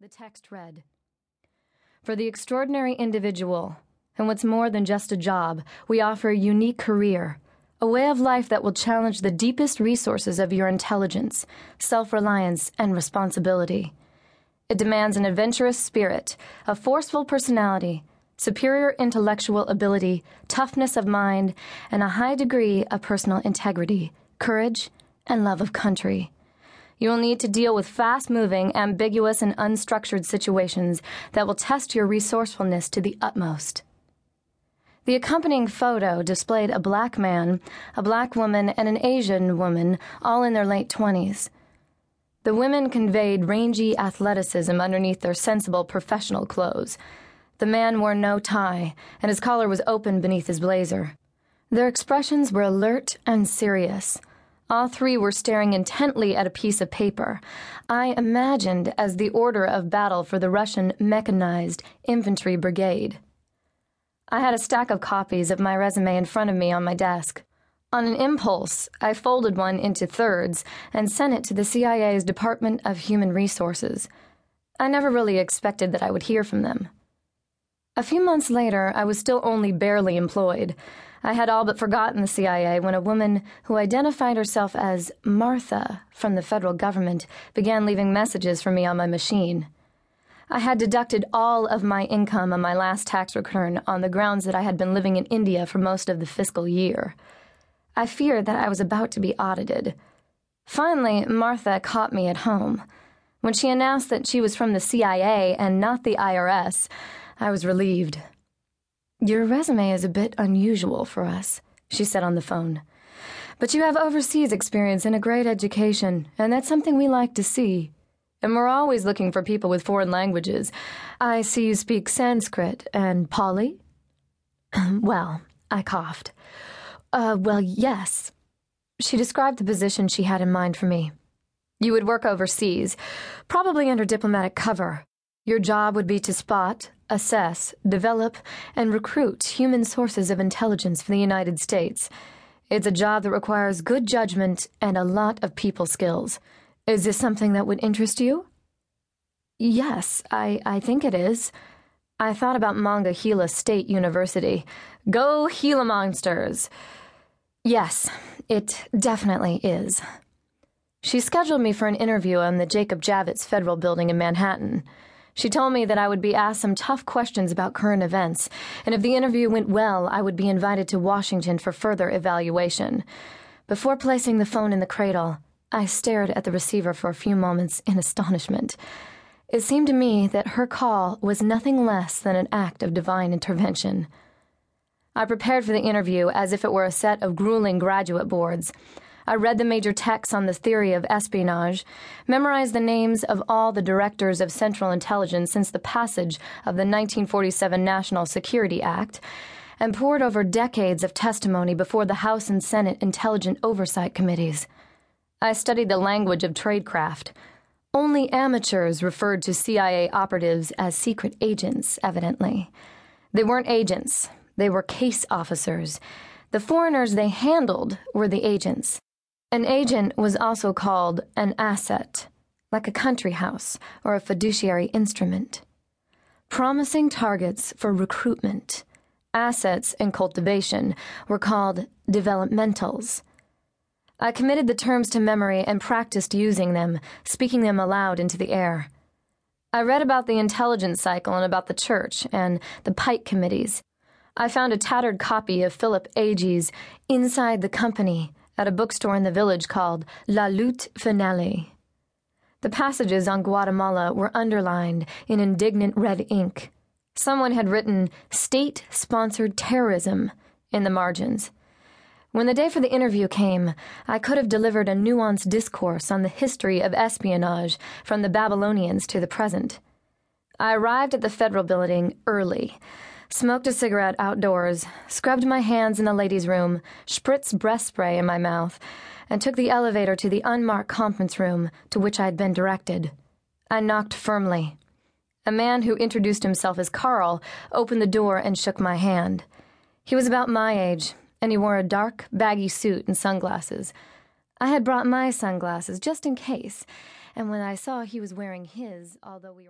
The text read For the extraordinary individual, and what's more than just a job, we offer a unique career, a way of life that will challenge the deepest resources of your intelligence, self reliance, and responsibility. It demands an adventurous spirit, a forceful personality, superior intellectual ability, toughness of mind, and a high degree of personal integrity, courage, and love of country. You will need to deal with fast moving, ambiguous, and unstructured situations that will test your resourcefulness to the utmost. The accompanying photo displayed a black man, a black woman, and an Asian woman, all in their late 20s. The women conveyed rangy athleticism underneath their sensible professional clothes. The man wore no tie, and his collar was open beneath his blazer. Their expressions were alert and serious. All three were staring intently at a piece of paper. I imagined as the order of battle for the Russian mechanized infantry brigade. I had a stack of copies of my resume in front of me on my desk. On an impulse, I folded one into thirds and sent it to the CIA's Department of Human Resources. I never really expected that I would hear from them. A few months later, I was still only barely employed. I had all but forgotten the CIA when a woman who identified herself as Martha from the federal government began leaving messages for me on my machine. I had deducted all of my income on my last tax return on the grounds that I had been living in India for most of the fiscal year. I feared that I was about to be audited. Finally, Martha caught me at home. When she announced that she was from the CIA and not the IRS, I was relieved. Your resume is a bit unusual for us, she said on the phone. But you have overseas experience and a great education, and that's something we like to see. And we're always looking for people with foreign languages. I see you speak Sanskrit and Pali. well, I coughed. Uh, well, yes. She described the position she had in mind for me. You would work overseas, probably under diplomatic cover. Your job would be to spot, assess, develop, and recruit human sources of intelligence for the United States. It's a job that requires good judgment and a lot of people skills. Is this something that would interest you? Yes, I, I think it is. I thought about Monongahela State University. Go Gila Monsters! Yes, it definitely is. She scheduled me for an interview on the Jacob Javits Federal Building in Manhattan. She told me that I would be asked some tough questions about current events, and if the interview went well, I would be invited to Washington for further evaluation. Before placing the phone in the cradle, I stared at the receiver for a few moments in astonishment. It seemed to me that her call was nothing less than an act of divine intervention. I prepared for the interview as if it were a set of grueling graduate boards. I read the major texts on the theory of espionage, memorized the names of all the directors of Central Intelligence since the passage of the 1947 National Security Act, and pored over decades of testimony before the House and Senate Intelligence Oversight Committees. I studied the language of tradecraft. Only amateurs referred to CIA operatives as secret agents, evidently. They weren't agents, they were case officers. The foreigners they handled were the agents. An agent was also called an asset, like a country house or a fiduciary instrument. Promising targets for recruitment, assets in cultivation, were called developmentals. I committed the terms to memory and practiced using them, speaking them aloud into the air. I read about the intelligence cycle and about the church and the Pike committees. I found a tattered copy of Philip Agee's Inside the Company at a bookstore in the village called La Lutte Finale. The passages on Guatemala were underlined in indignant red ink. Someone had written state sponsored terrorism in the margins. When the day for the interview came, I could have delivered a nuanced discourse on the history of espionage from the Babylonians to the present. I arrived at the federal building early smoked a cigarette outdoors, scrubbed my hands in the ladies' room, spritzed breath spray in my mouth, and took the elevator to the unmarked conference room to which I had been directed. I knocked firmly. A man who introduced himself as Carl opened the door and shook my hand. He was about my age, and he wore a dark, baggy suit and sunglasses. I had brought my sunglasses just in case, and when I saw he was wearing his, although we were